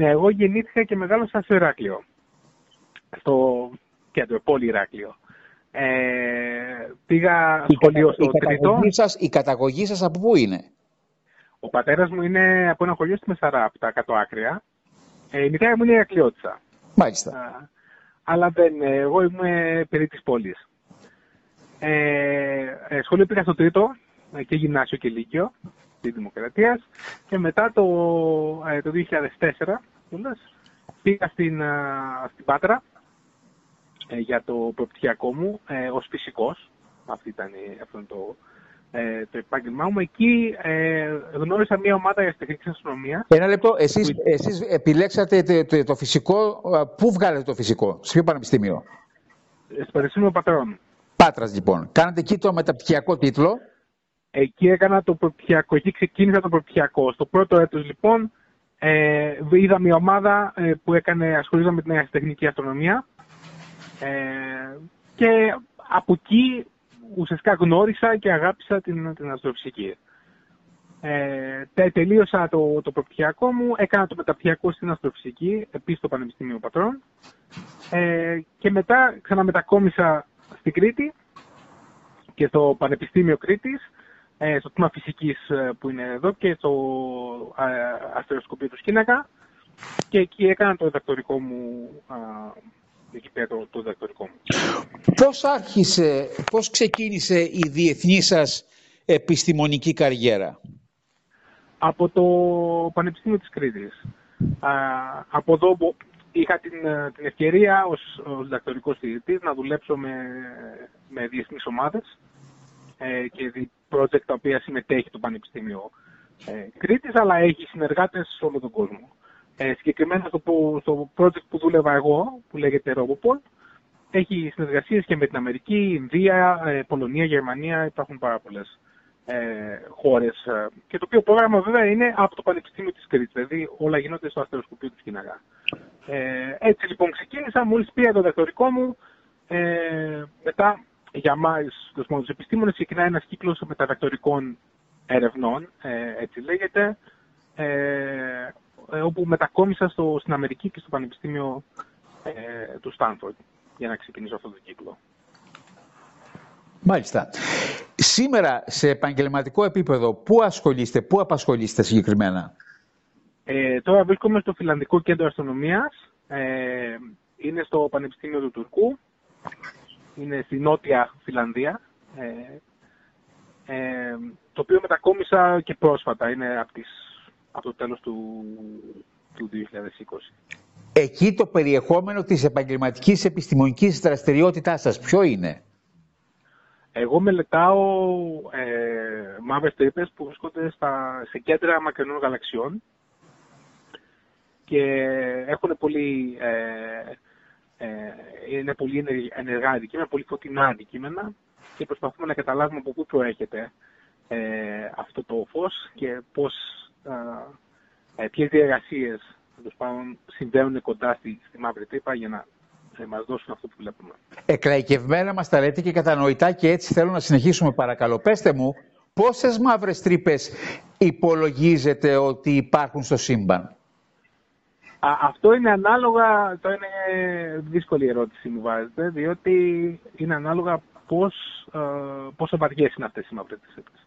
Ναι, εγώ γεννήθηκα και μεγάλωσα στο Ηράκλειο. Στο κέντρο, πόλη Ηράκλειο. Ε, πήγα Η, σχολείο κατα- στο η, τρίτο. καταγωγή σας, η καταγωγή σας από πού είναι; Ο πατέρας μου είναι από ένα χωριό στη Μεσαρά, από τα κάτω άκρια. Ε, η μητέρα μου είναι Ηρακλειώτησα. Μάλιστα. Α, αλλά δεν, ε, εγώ είμαι περί της πόλης. Ε, ε, σχολείο πήγα στο τρίτο, ε, και γυμνάσιο και λύκειο, τη Δημοκρατίας. Και μετά το, ε, το 2004, κιόλας, πήγα στην, α, στην Πάτρα ε, για το προπτυχιακό μου ε, ως φυσικός. Αυτή ήταν, η- αυτό είναι το, ε, το επάγγελμά μου. Εκεί ε, γνώρισα μια ομάδα για τεχνικής αστυνομίας. Ένα λεπτό, εσείς, εσείς επιλέξατε το, το- το φυσικό, α, πού βγάλετε το φυσικό, σε ποιο πανεπιστήμιο; Στο Πανεπιστήμιο Πατρών. Πάτρας λοιπόν. Κάνατε εκεί το μεταπτυχιακό τίτλο. Εκεί έκανα το προπτυχιακό, εκεί ξεκίνησα το προπτυχιακό. Στο πρώτο έτος λοιπόν ε, είδα μια ομάδα ε, που έκανε, ασχολούνταν με την τεχνική αστρονομία ε, και από εκεί ουσιαστικά γνώρισα και αγάπησα την, την αστροφυσική. Ε, τε- τελείωσα το, το προπτυχιακό μου, έκανα το μεταπτυχιακό στην αστροφυσική, επίσης στο Πανεπιστήμιο Πατρών ε, και μετά ξαναμετακόμισα στην Κρήτη και στο Πανεπιστήμιο Κρήτης, ε, στο τμήμα φυσικής ε, που είναι εδώ και στο ε, αστεροσκοπείο του Σκίνακα και εκεί έκανα το διδακτορικό μου, α, εκεί πέρα το, το διδακτορικό μου. Πώς άρχισε, πώς ξεκίνησε η διεθνή σας επιστημονική καριέρα; Από το Πανεπιστήμιο της Κρήτης. Α, από εδώ που είχα την, ε, την ευκαιρία ως, ως διδακτορικός φοιτητής να δουλέψω με, με διεθνείς ομάδες ε, και δι- project τα οποία συμμετέχει το Πανεπιστήμιο ε, Κρήτης, αλλά έχει συνεργάτες σε όλο τον κόσμο. Ε, συγκεκριμένα στο, που- στο project που δούλευα εγώ, που λέγεται Robopol, έχει συνεργασίες και με την Αμερική, Ινδία, ε, Πολωνία, Γερμανία, υπάρχουν πάρα πολλές ε, χώρες. ε, Και το οποίο πρόγραμμα βέβαια είναι από το Πανεπιστήμιο της Κρήτης, δηλαδή όλα γίνονται στο αστεροσκοπείο του Σκηναγά. Ε, έτσι λοιπόν ξεκίνησα, μόλις πήρα το διδακτορικό μου, ε, μετά για μας τους μόνους επιστήμονες ξεκινάει ένας κύκλος μεταδακτορικών ερευνών, ε, έτσι λέγεται, ε, ε, όπου μετακόμισα στο, στην Αμερική και στο Πανεπιστήμιο ε, του Στάνφορντ για να ξεκινήσω αυτό το κύκλο. Μάλιστα. Σήμερα σε επαγγελματικό επίπεδο πού ασχολείστε, πού απασχολείστε συγκεκριμένα; Ε, τώρα βρίσκομαι στο Φιλανδικό Κέντρο Αστρονομίας. Ε, είναι στο Πανεπιστήμιο του Τουρκού. Είναι στη Νότια Φιλανδία. Ε, ε, το οποίο μετακόμισα και πρόσφατα. Είναι από, τις, από το τέλος του, του 2020. Εκεί το περιεχόμενο της επαγγελματικής επιστημονικής δραστηριότητάς σας ποιο είναι; Εγώ μελετάω ε, μαύρες τρύπες που βρίσκονται στα, σε κέντρα μακρινών γαλαξιών και έχουν πολύ, ε, ε, είναι πολύ ενεργ- ενεργά αντικείμενα, πολύ φωτεινά αντικείμενα και προσπαθούμε να καταλάβουμε από πού προέρχεται ε, αυτό το φως και πώς, ε, ε, ποιες διεργασίες τέλος πάντων, συμβαίνουν κοντά στη, στη μαύρη τρύπα για να ε, μας δώσουν αυτό που βλέπουμε. Εκλαϊκευμένα μας τα λέτε και κατανοητά και έτσι θέλω να συνεχίσουμε παρακαλώ. Πέστε μου πόσες μαύρες τρύπες υπολογίζετε ότι υπάρχουν στο σύμπαν; Α, αυτό είναι ανάλογα, το είναι δύσκολη ερώτηση μου βάζετε, διότι είναι ανάλογα πώς, ε, πόσο βαριές είναι αυτές οι μαύρες τρύπες.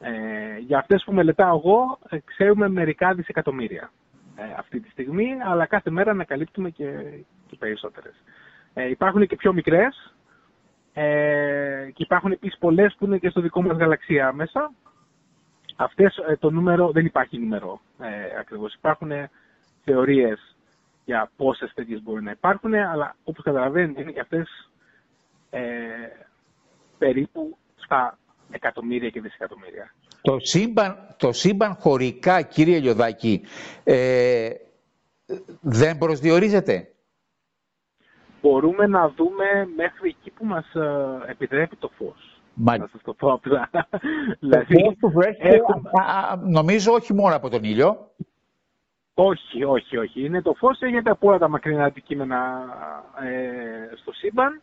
Ε, για αυτές που μελετάω εγώ, ε, ξέρουμε μερικά δισεκατομμύρια ε, αυτή τη στιγμή, αλλά κάθε μέρα ανακαλύπτουμε και, και περισσότερες. Ε, υπάρχουν και πιο μικρές ε, και υπάρχουν επίσης πολλές που είναι και στο δικό μας γαλαξία μέσα. Αυτές ε, το νούμερο, δεν υπάρχει νούμερο ε, ακριβώς. Υπάρχουν ε, θεωρίες για πόσες τέτοιες μπορεί να υπάρχουν, αλλά όπως καταλαβαίνετε είναι και αυτές ε, περίπου στα εκατομμύρια και δισεκατομμύρια. Το σύμπαν, το σύμπαν χωρικά, κύριε Λιωδάκη, ε, δεν προσδιορίζεται; Μπορούμε να δούμε μέχρι εκεί που μας ε, επιτρέπει το φως. Μάλιστα. Να σας το πω απλά. Το δηλαδή, φως που βρέχεται, έχουμε- α, α, νομίζω όχι μόνο από τον ήλιο. Όχι, όχι, όχι. Είναι το φως έρχεται από όλα τα μακρινά αντικείμενα ε, στο σύμπαν.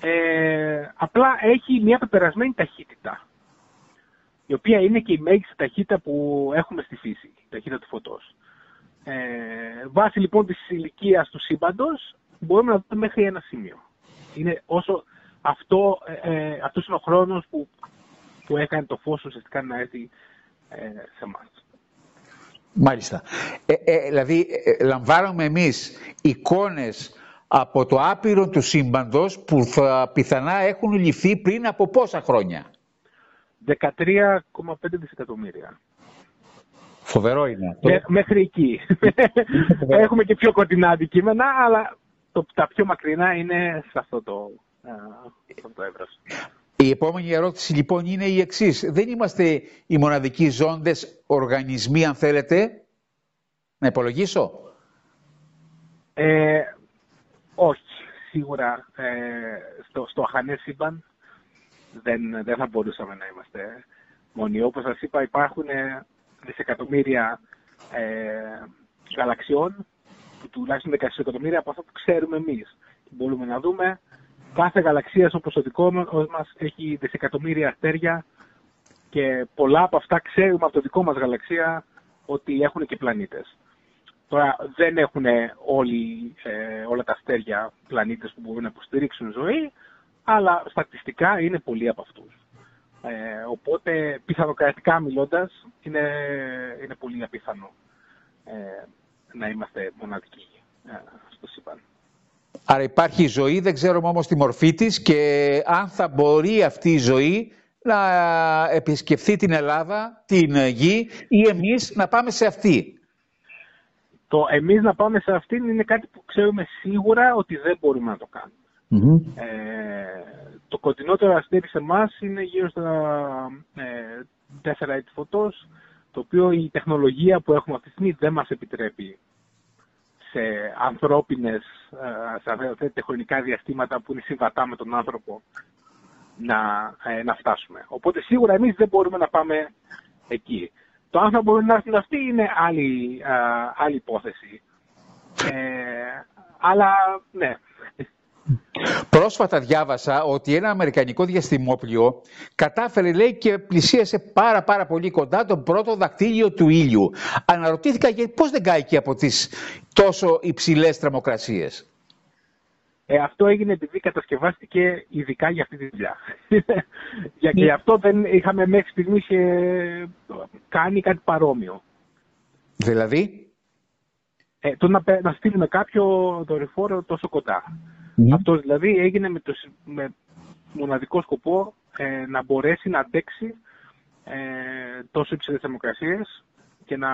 Ε, απλά έχει μια πεπερασμένη ταχύτητα. Η οποία είναι και η μέγιστη ταχύτητα που έχουμε στη φύση, η ταχύτητα του φωτός. Ε, βάσει λοιπόν της ηλικίας του σύμπαντος μπορούμε να δούμε μέχρι ένα σημείο. Είναι όσο αυτό, ε, ε αυτός είναι ο χρόνος που, που έκανε το φως ουσιαστικά να έρθει ε, σε εμάς. Μάλιστα. Ε, ε, δηλαδή, ε, λαμβάνουμε εμείς εικόνες από το άπειρο του σύμπαντος που θα πιθανά έχουν ληφθεί πριν από πόσα χρόνια; 13,5 δισεκατομμύρια. Φοβερό είναι. μέχρι εκεί. Έχουμε και πιο κοντινά αντικείμενα, αλλά το, τα πιο μακρινά είναι σε αυτό το, αυτό το εύρος. Η επόμενη ερώτηση λοιπόν είναι η εξής. Δεν είμαστε οι μοναδικοί ζώντες οργανισμοί, αν θέλετε. Να υπολογίσω; Ε, όχι. Σίγουρα ε, στο, στο αχανέ σύμπαν δεν, δεν θα μπορούσαμε να είμαστε μόνοι. Όπως σας είπα υπάρχουν ε, δισεκατομμύρια ε, γαλαξιών, που τουλάχιστον 10 εκατομμύρια από αυτό που ξέρουμε εμείς. Μπορούμε να δούμε κάθε γαλαξίας όπως το δικό μας έχει δισεκατομμύρια αστέρια και πολλά από αυτά ξέρουμε από το δικό μας γαλαξία ότι έχουν και πλανήτες. Τώρα δεν έχουν όλοι, ε, όλα τα αστέρια πλανήτες που μπορούν να υποστηρίξουν ζωή, αλλά στατιστικά είναι πολλοί από αυτούς. Ε, οπότε πιθανοκρατικά μιλώντας είναι, είναι πολύ απίθανο ε, να είμαστε μοναδικοί ε, στο σύμπαν. Άρα υπάρχει ζωή, δεν ξέρουμε όμως τη μορφή της και αν θα μπορεί αυτή η ζωή να επισκεφθεί την Ελλάδα, την γη ή εμείς να πάμε σε αυτή. Το εμείς να πάμε σε αυτήν είναι κάτι που ξέρουμε σίγουρα ότι δεν μπορούμε να το κάνουμε. Ε, το κοντινότερο αστέρι σε εμάς είναι γύρω στα ε, 4 έτη φωτός, το οποίο η τεχνολογία που έχουμε αυτή τη στιγμή δεν μας επιτρέπει σε ανθρώπινες, ε, σε χρονικά διαστήματα που είναι συμβατά με τον άνθρωπο να, ε, να φτάσουμε. Οπότε σίγουρα εμείς δεν μπορούμε να πάμε εκεί. Το αν θα μπορούμε να έρθουν αυτοί είναι άλλη, ε, άλλη υπόθεση. αλλά ναι, Πρόσφατα διάβασα ότι ένα αμερικανικό διαστημόπλιο κατάφερε λέει και πλησίασε πάρα πάρα πολύ κοντά τον πρώτο δακτύλιο του ήλιου. Αναρωτήθηκα γιατί πώς δεν κάει από τις τόσο υψηλές θερμοκρασίες. Ε, αυτό έγινε επειδή κατασκευάστηκε ειδικά για αυτή τη δουλειά. για και αυτό δεν είχαμε μέχρι στιγμή κάνει κάτι παρόμοιο. Δηλαδή; Ε, το να, να στείλουμε κάποιο δορυφόρο τόσο κοντά. Αυτός δηλαδή έγινε με, το, με μοναδικό σκοπό ε, να μπορέσει να αντέξει ε, τόσο υψηλές θερμοκρασίες και να,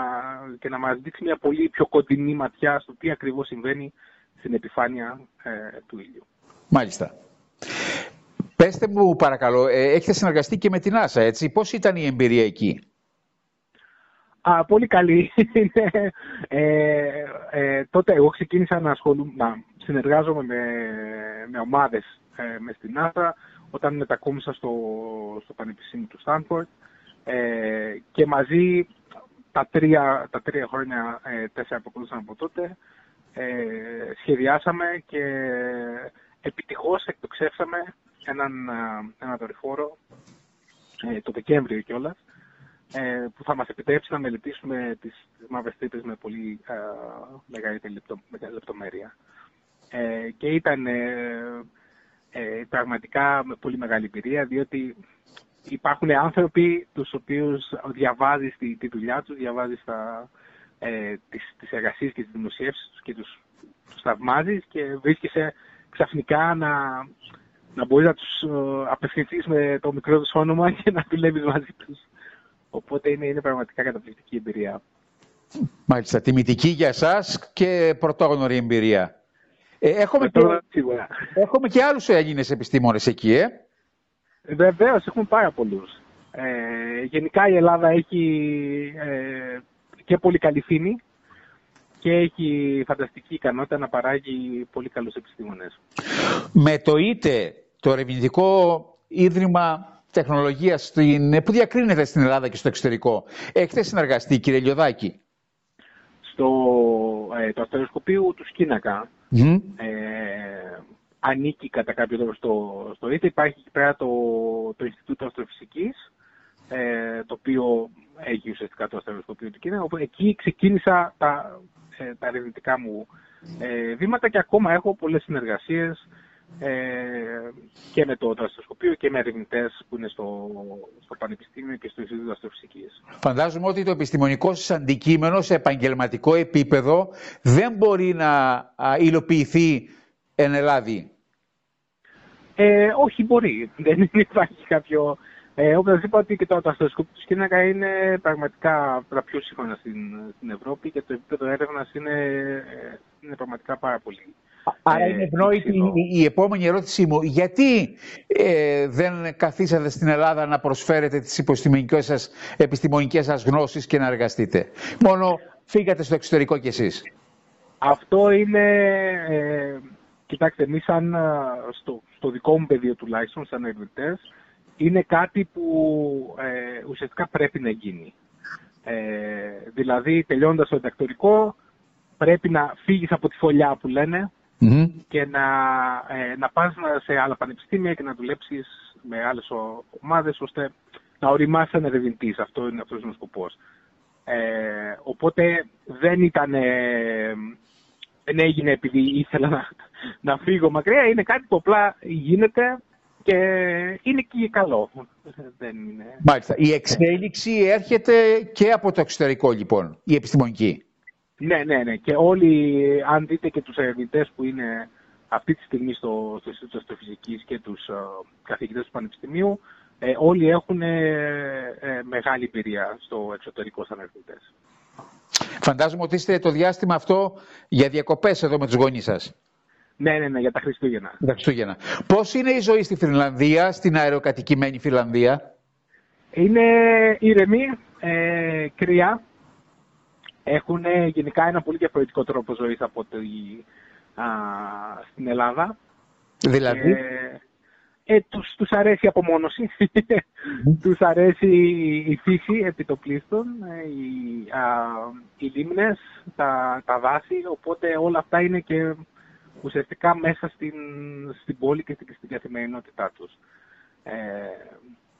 και να μας δείξει μια πολύ πιο κοντινή ματιά στο τι ακριβώς συμβαίνει στην επιφάνεια ε, του ήλιου. Μάλιστα. Πέστε μου παρακαλώ, ε, έχετε συνεργαστεί και με την NASA, έτσι; Πώς ήταν η εμπειρία εκεί; Α, πολύ καλή. ε, ε, τότε εγώ ξεκίνησα να ασχολούμαι, να συνεργάζομαι με, με ομάδες ε, μες στην NASA όταν μετακόμισα στο, στο Πανεπιστήμιο του Στάνφορντ ε, και μαζί τα τρία, τα τρία χρόνια, ε, τέσσερα που ακολούθησαν από τότε, ε, σχεδιάσαμε και επιτυχώς εκτοξεύσαμε έναν, ε, ένα δορυφόρο ε, το Δεκέμβριο κιόλας ε, που θα μας επιτρέψει να μελετήσουμε τις, τις μαύρες τρύπες με πολύ ε, μεγαλύτερη λεπτο, λεπτομέρεια. Ε, και ήταν ε, ε, πραγματικά με πολύ μεγάλη εμπειρία, διότι υπάρχουν άνθρωποι τους οποίους διαβάζεις τη, τη δουλειά τους, διαβάζεις τα, ε, τις, τις εργασίες και τις δημοσιεύσεις τους και τους, τους θαυμάζεις και βρίσκεσαι ξαφνικά να, να μπορείς να τους ε, απευθυνθείς με το μικρό τους όνομα και να δουλεύεις μαζί τους. Οπότε είναι, είναι πραγματικά καταπληκτική εμπειρία. Μάλιστα, τιμητική για εσάς και πρωτόγνωρη εμπειρία. Ε, έχουμε, και, έχουμε και άλλους Έλληνες επιστήμονες εκεί, ε. Βεβαίως, έχουμε πάρα πολλούς. Ε, γενικά η Ελλάδα έχει ε, και πολύ καλή φήμη και έχει φανταστική ικανότητα να παράγει πολύ καλούς επιστήμονες. Με το ΙΤΕ, το Ερευνητικό Ίδρυμα τεχνολογίας που διακρίνεται στην Ελλάδα και στο εξωτερικό. Έχετε συνεργαστεί, κύριε Λιωδάκη; Στο ε, το αστεροσκοπείο του Σκίνακα ε, ανήκει κατά κάποιο τρόπο στο, στο ΙΤΕ. Υπάρχει εκεί πέρα το, το Ινστιτούτο Αστροφυσικής, ε, το οποίο έχει ουσιαστικά το αστεροσκοπείο του Κίνα. Οπότε εκεί ξεκίνησα τα, ε, τα ερευνητικά μου ε, βήματα και ακόμα έχω πολλές συνεργασίες ε, και με το δραστηριοσκοπείο και με ερευνητές που είναι στο, στο Πανεπιστήμιο και στο Ινστιτούτο Αστροφυσική. Φαντάζομαι ότι το επιστημονικό σας αντικείμενο σε επαγγελματικό επίπεδο δεν μπορεί να υλοποιηθεί εν Ελλάδη. Ε, όχι, μπορεί. Δεν υπάρχει κάποιο ε, Όπως σας είπα ότι και το αστροσκόπιο του Σκίνακα είναι πραγματικά τα πιο σύγχρονα στην, στην Ευρώπη και το επίπεδο έρευνας είναι, είναι πραγματικά πάρα πολύ. Άρα είναι ευνόητη η, η επόμενη ερώτησή μου. Γιατί ε, δεν καθίσατε στην Ελλάδα να προσφέρετε τις επιστημονικές σας, επιστημονικές σας γνώσεις και να εργαστείτε; Μόνο φύγατε στο εξωτερικό κι εσείς. Αυτό είναι... Ε, κοιτάξτε, εμείς σαν, στο, στο δικό μου πεδίο τουλάχιστον, σαν ερευνητές, είναι κάτι που ε, ουσιαστικά πρέπει να γίνει. Ε, δηλαδή, τελειώντας το εντακτορικό, πρέπει να φύγεις από τη φωλιά που λενε και να, ε, να πας σε άλλα πανεπιστήμια και να δουλέψεις με άλλες ομάδες, ώστε να οριμάσεις σαν ερευνητής. Αυτό είναι, αυτός είναι ο σκοπός. Ε, οπότε δεν ήταν... δεν έγινε επειδή ήθελα να, να φύγω μακριά, είναι κάτι που απλά γίνεται και είναι και καλό. Δεν είναι... Μάλιστα. Η εξέλιξη έρχεται και από το εξωτερικό λοιπόν, η επιστημονική. Ναι, ναι, ναι. Και όλοι, αν δείτε και τους ερευνητές που είναι αυτή τη στιγμή στο, στο Ινστιτούτο Αστροφυσικής και τους uh, καθηγητές του Πανεπιστημίου, ε, όλοι έχουν ε, ε, μεγάλη εμπειρία στο εξωτερικό σαν ερευνητές. Φαντάζομαι ότι είστε το διάστημα αυτό για διακοπές εδώ με τους γονείς σας. Ναι, ναι, ναι, για τα Χριστούγεννα. Για τα Χριστούγεννα. Πώς είναι η ζωή στη Φιλανδία, στην αεροκατοικημένη Φιλανδία; Είναι ήρεμη, ε, κρύα. Έχουν γενικά ένα πολύ διαφορετικό τρόπο ζωής από ότι στην Ελλάδα. Δηλαδή; Ε, ε, τους, τους αρέσει η απομόνωση, τους αρέσει η φύση επιτοπλίστων, ε, οι, α, οι λίμνες, τα, τα δάση, οπότε όλα αυτά είναι και ουσιαστικά μέσα στην, στην πόλη και στην, καθημερινότητά τους. Ε,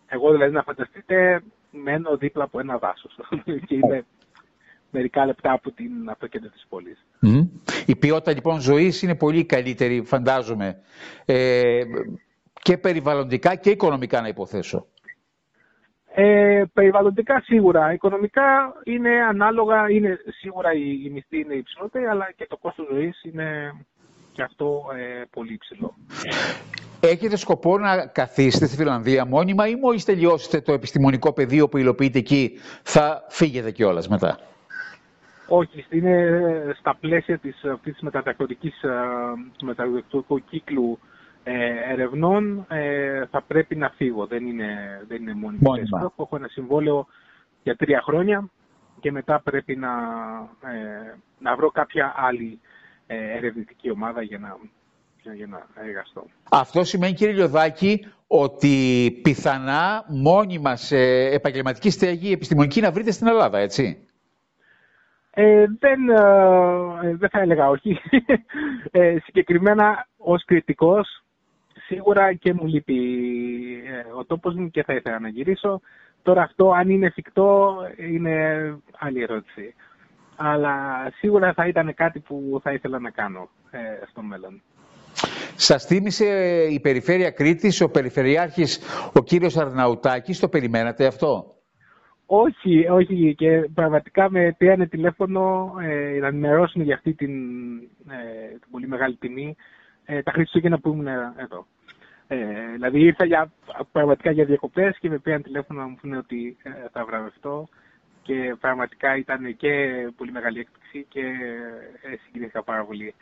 εγώ δηλαδή να φανταστείτε μένω δίπλα από ένα δάσος. Και είμαι μερικά λεπτά από, την, από το κέντρο της πόλης. Η ποιότητα λοιπόν ζωής είναι πολύ καλύτερη φαντάζομαι ε, και περιβαλλοντικά και οικονομικά να υποθέσω. Ε, περιβαλλοντικά σίγουρα. Οικονομικά είναι ανάλογα, είναι, σίγουρα η, η μισθή είναι υψηλότερη, αλλά και το κόστος ζωής είναι και αυτό ε, πολύ υψηλό. Έχετε σκοπό να καθίσετε στη Φιλανδία μόνιμα ή μόλις τελειώσετε το επιστημονικό πεδίο που υλοποιείτε εκεί θα φύγετε κιόλας μετά; Όχι, είναι στα πλαίσια της, αυτής της μεταδακτορικής, ε, του μεταδακτορικού κύκλου ε, ερευνών ε, θα πρέπει να φύγω. Δεν είναι, δεν είναι μόνιμη μόνιμα. Έχω ένα συμβόλαιο για τρία χρόνια και μετά πρέπει να, ε, να βρω κάποια άλλη ε, ερευνητική ομάδα για να, για να εργαστώ. Αυτό σημαίνει κύριε Λιωδάκη ότι πιθανά μόνιμα σε επαγγελματική στέγη επιστημονική να βρείτε στην Ελλάδα, έτσι; Ε, δεν, ε, δεν θα έλεγα όχι. Ε, συγκεκριμένα ως κριτικός σίγουρα και μου λείπει ε, ο τόπος μου και θα ήθελα να γυρίσω. Τώρα αυτό αν είναι εφικτό είναι άλλη ερώτηση αλλά σίγουρα θα ήταν κάτι που θα ήθελα να κάνω ε, στο μέλλον. Σας θύμισε η Περιφέρεια Κρήτης, ο Περιφερειάρχης, ο κύριος Αρναουτάκης, το περιμένατε αυτό; Όχι, όχι και πραγματικά με πήρανε τηλέφωνο ε, να ενημερώσουν για αυτή την, ε, την πολύ μεγάλη τιμή ε, τα Χριστούγεννα που ήμουν εδώ. Ε, δηλαδή ήρθα για, πραγματικά για διακοπές και με πήραν τηλέφωνο να μου πούνε ότι ε, θα βραβευτώ και πραγματικά ήταν και πολύ μεγάλη έκπληξη και ε, συγκινήθηκα πάρα πολύ.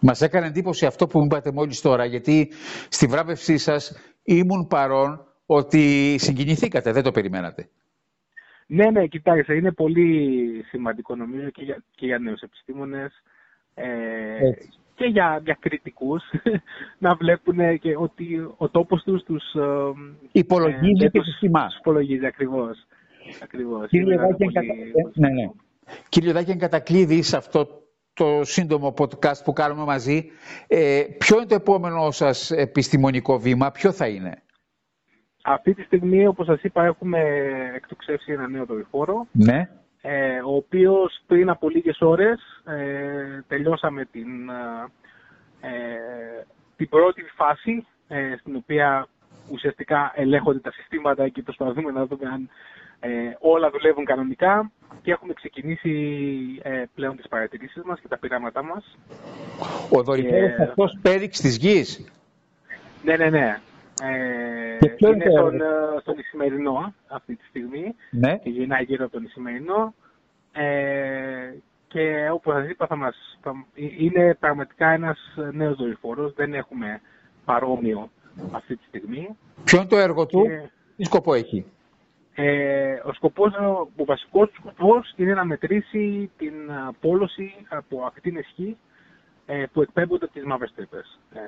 Μας έκανε εντύπωση αυτό που μου είπατε μόλις τώρα, γιατί στη βράβευσή σας ήμουν παρόν ότι συγκινηθήκατε, δεν το περιμένατε. Ναι, ναι, κοιτάξτε, είναι πολύ σημαντικό νομίζω και για, και για νέους επιστήμονες ε, και για, για κριτικούς να βλέπουν και ότι ο τόπος τους τους ε, υπολογίζει ε, και τους θυμάς. Υπολογίζει ακριβώς. Ακριβώς. Κύριε Δάκη, ναι, ναι. Κύριε Δάκη, κατακλείδη σε αυτό το σύντομο podcast που κάνουμε μαζί, ε, ποιο είναι το επόμενο σας επιστημονικό βήμα, ποιο θα είναι; Αυτή τη στιγμή, όπως σας είπα, έχουμε εκτοξεύσει ένα νέο δορυφόρο. Ναι. ε, ο οποίος πριν από λίγες ώρες ε, τελειώσαμε την, ε, την πρώτη φάση, στην οποία ουσιαστικά ελέγχονται τα συστήματα και προσπαθούμε να δούμε αν όλα δουλεύουν κανονικά και έχουμε ξεκινήσει πλέον τις παρατηρήσεις μας και τα πειράματά μας. Ο δορυφόρος και... αυτός πέριξ της γης. Ναι, ναι, ναι. Ε, είναι στον, ε, στον Ισημερινό αυτή τη στιγμή ναι. και γυρνάει γύρω από τον Ισημερινό. Ε, και όπως σας είπα, θα μας, θα, είναι πραγματικά ένας νέος δορυφόρος. Δεν έχουμε παρόμοιο αυτή τη στιγμή. Ποιο είναι το έργο του, τι σκοπό έχει; Ε, ο, σκοπός, ο βασικός σκοπός είναι να μετρήσει την πόλωση από ακτίνες χ ε, που εκπέμπονται από τις μαύρες τρύπες. Ε,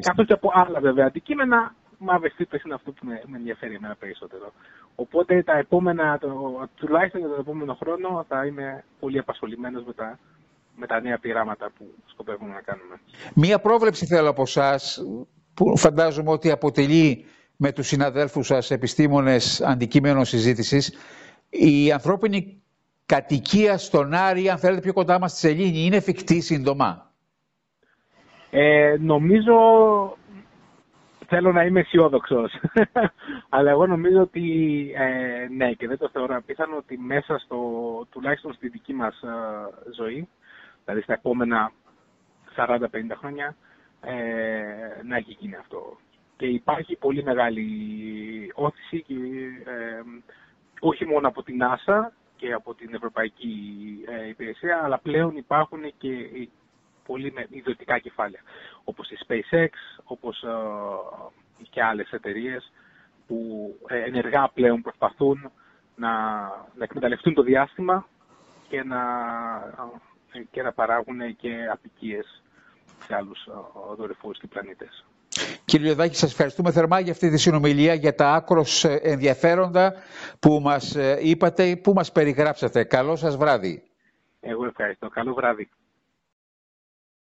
Καθώς και από άλλα βέβαια αντικείμενα, μαύρε τρύπε είναι αυτό που με, με ενδιαφέρει εμένα περισσότερο. Οπότε τα επόμενα, το, τουλάχιστον για τον επόμενο χρόνο θα είμαι πολύ απασχολημένος με τα, με τα νέα πειράματα που σκοπεύουμε να κάνουμε. Μία πρόβλεψη θέλω από εσά που φαντάζομαι ότι αποτελεί με τους συναδέλφους σας επιστήμονες αντικείμενο συζήτησης η ανθρώπινη κατοικία στον Άρη, αν θέλετε πιο κοντά μας στη Σελήνη, είναι εφικτή σύντομα; Ε, νομίζω, θέλω να είμαι αισιόδοξος. Αλλά εγώ νομίζω ότι ε, ναι και δεν το θεωρώ απίθανο ότι μέσα στο, τουλάχιστον στη δική μας ε, ζωή, δηλαδή στα επόμενα 40-50 χρόνια, ε, να έχει γίνει αυτό. Και υπάρχει πολύ μεγάλη όθηση, και, ε, όχι μόνο από την NASA και από την Ευρωπαϊκή Υπηρεσία, αλλά πλέον υπάρχουν και πολύ με ιδιωτικά κεφάλαια, όπως η SpaceX, όπως ε, και άλλες εταιρείες που ε, ενεργά πλέον προσπαθούν να, να εκμεταλλευτούν το διάστημα και να, ε, και να παράγουν και απικίες σε άλλους δορυφόρους και πλανήτες. Κύριε Λιωδάκη, σας ευχαριστούμε θερμά για αυτή τη συνομιλία, για τα άκρος ενδιαφέροντα που μας είπατε, που μας περιγράψατε. Καλό σας βράδυ. Εγώ ευχαριστώ. Καλό βράδυ.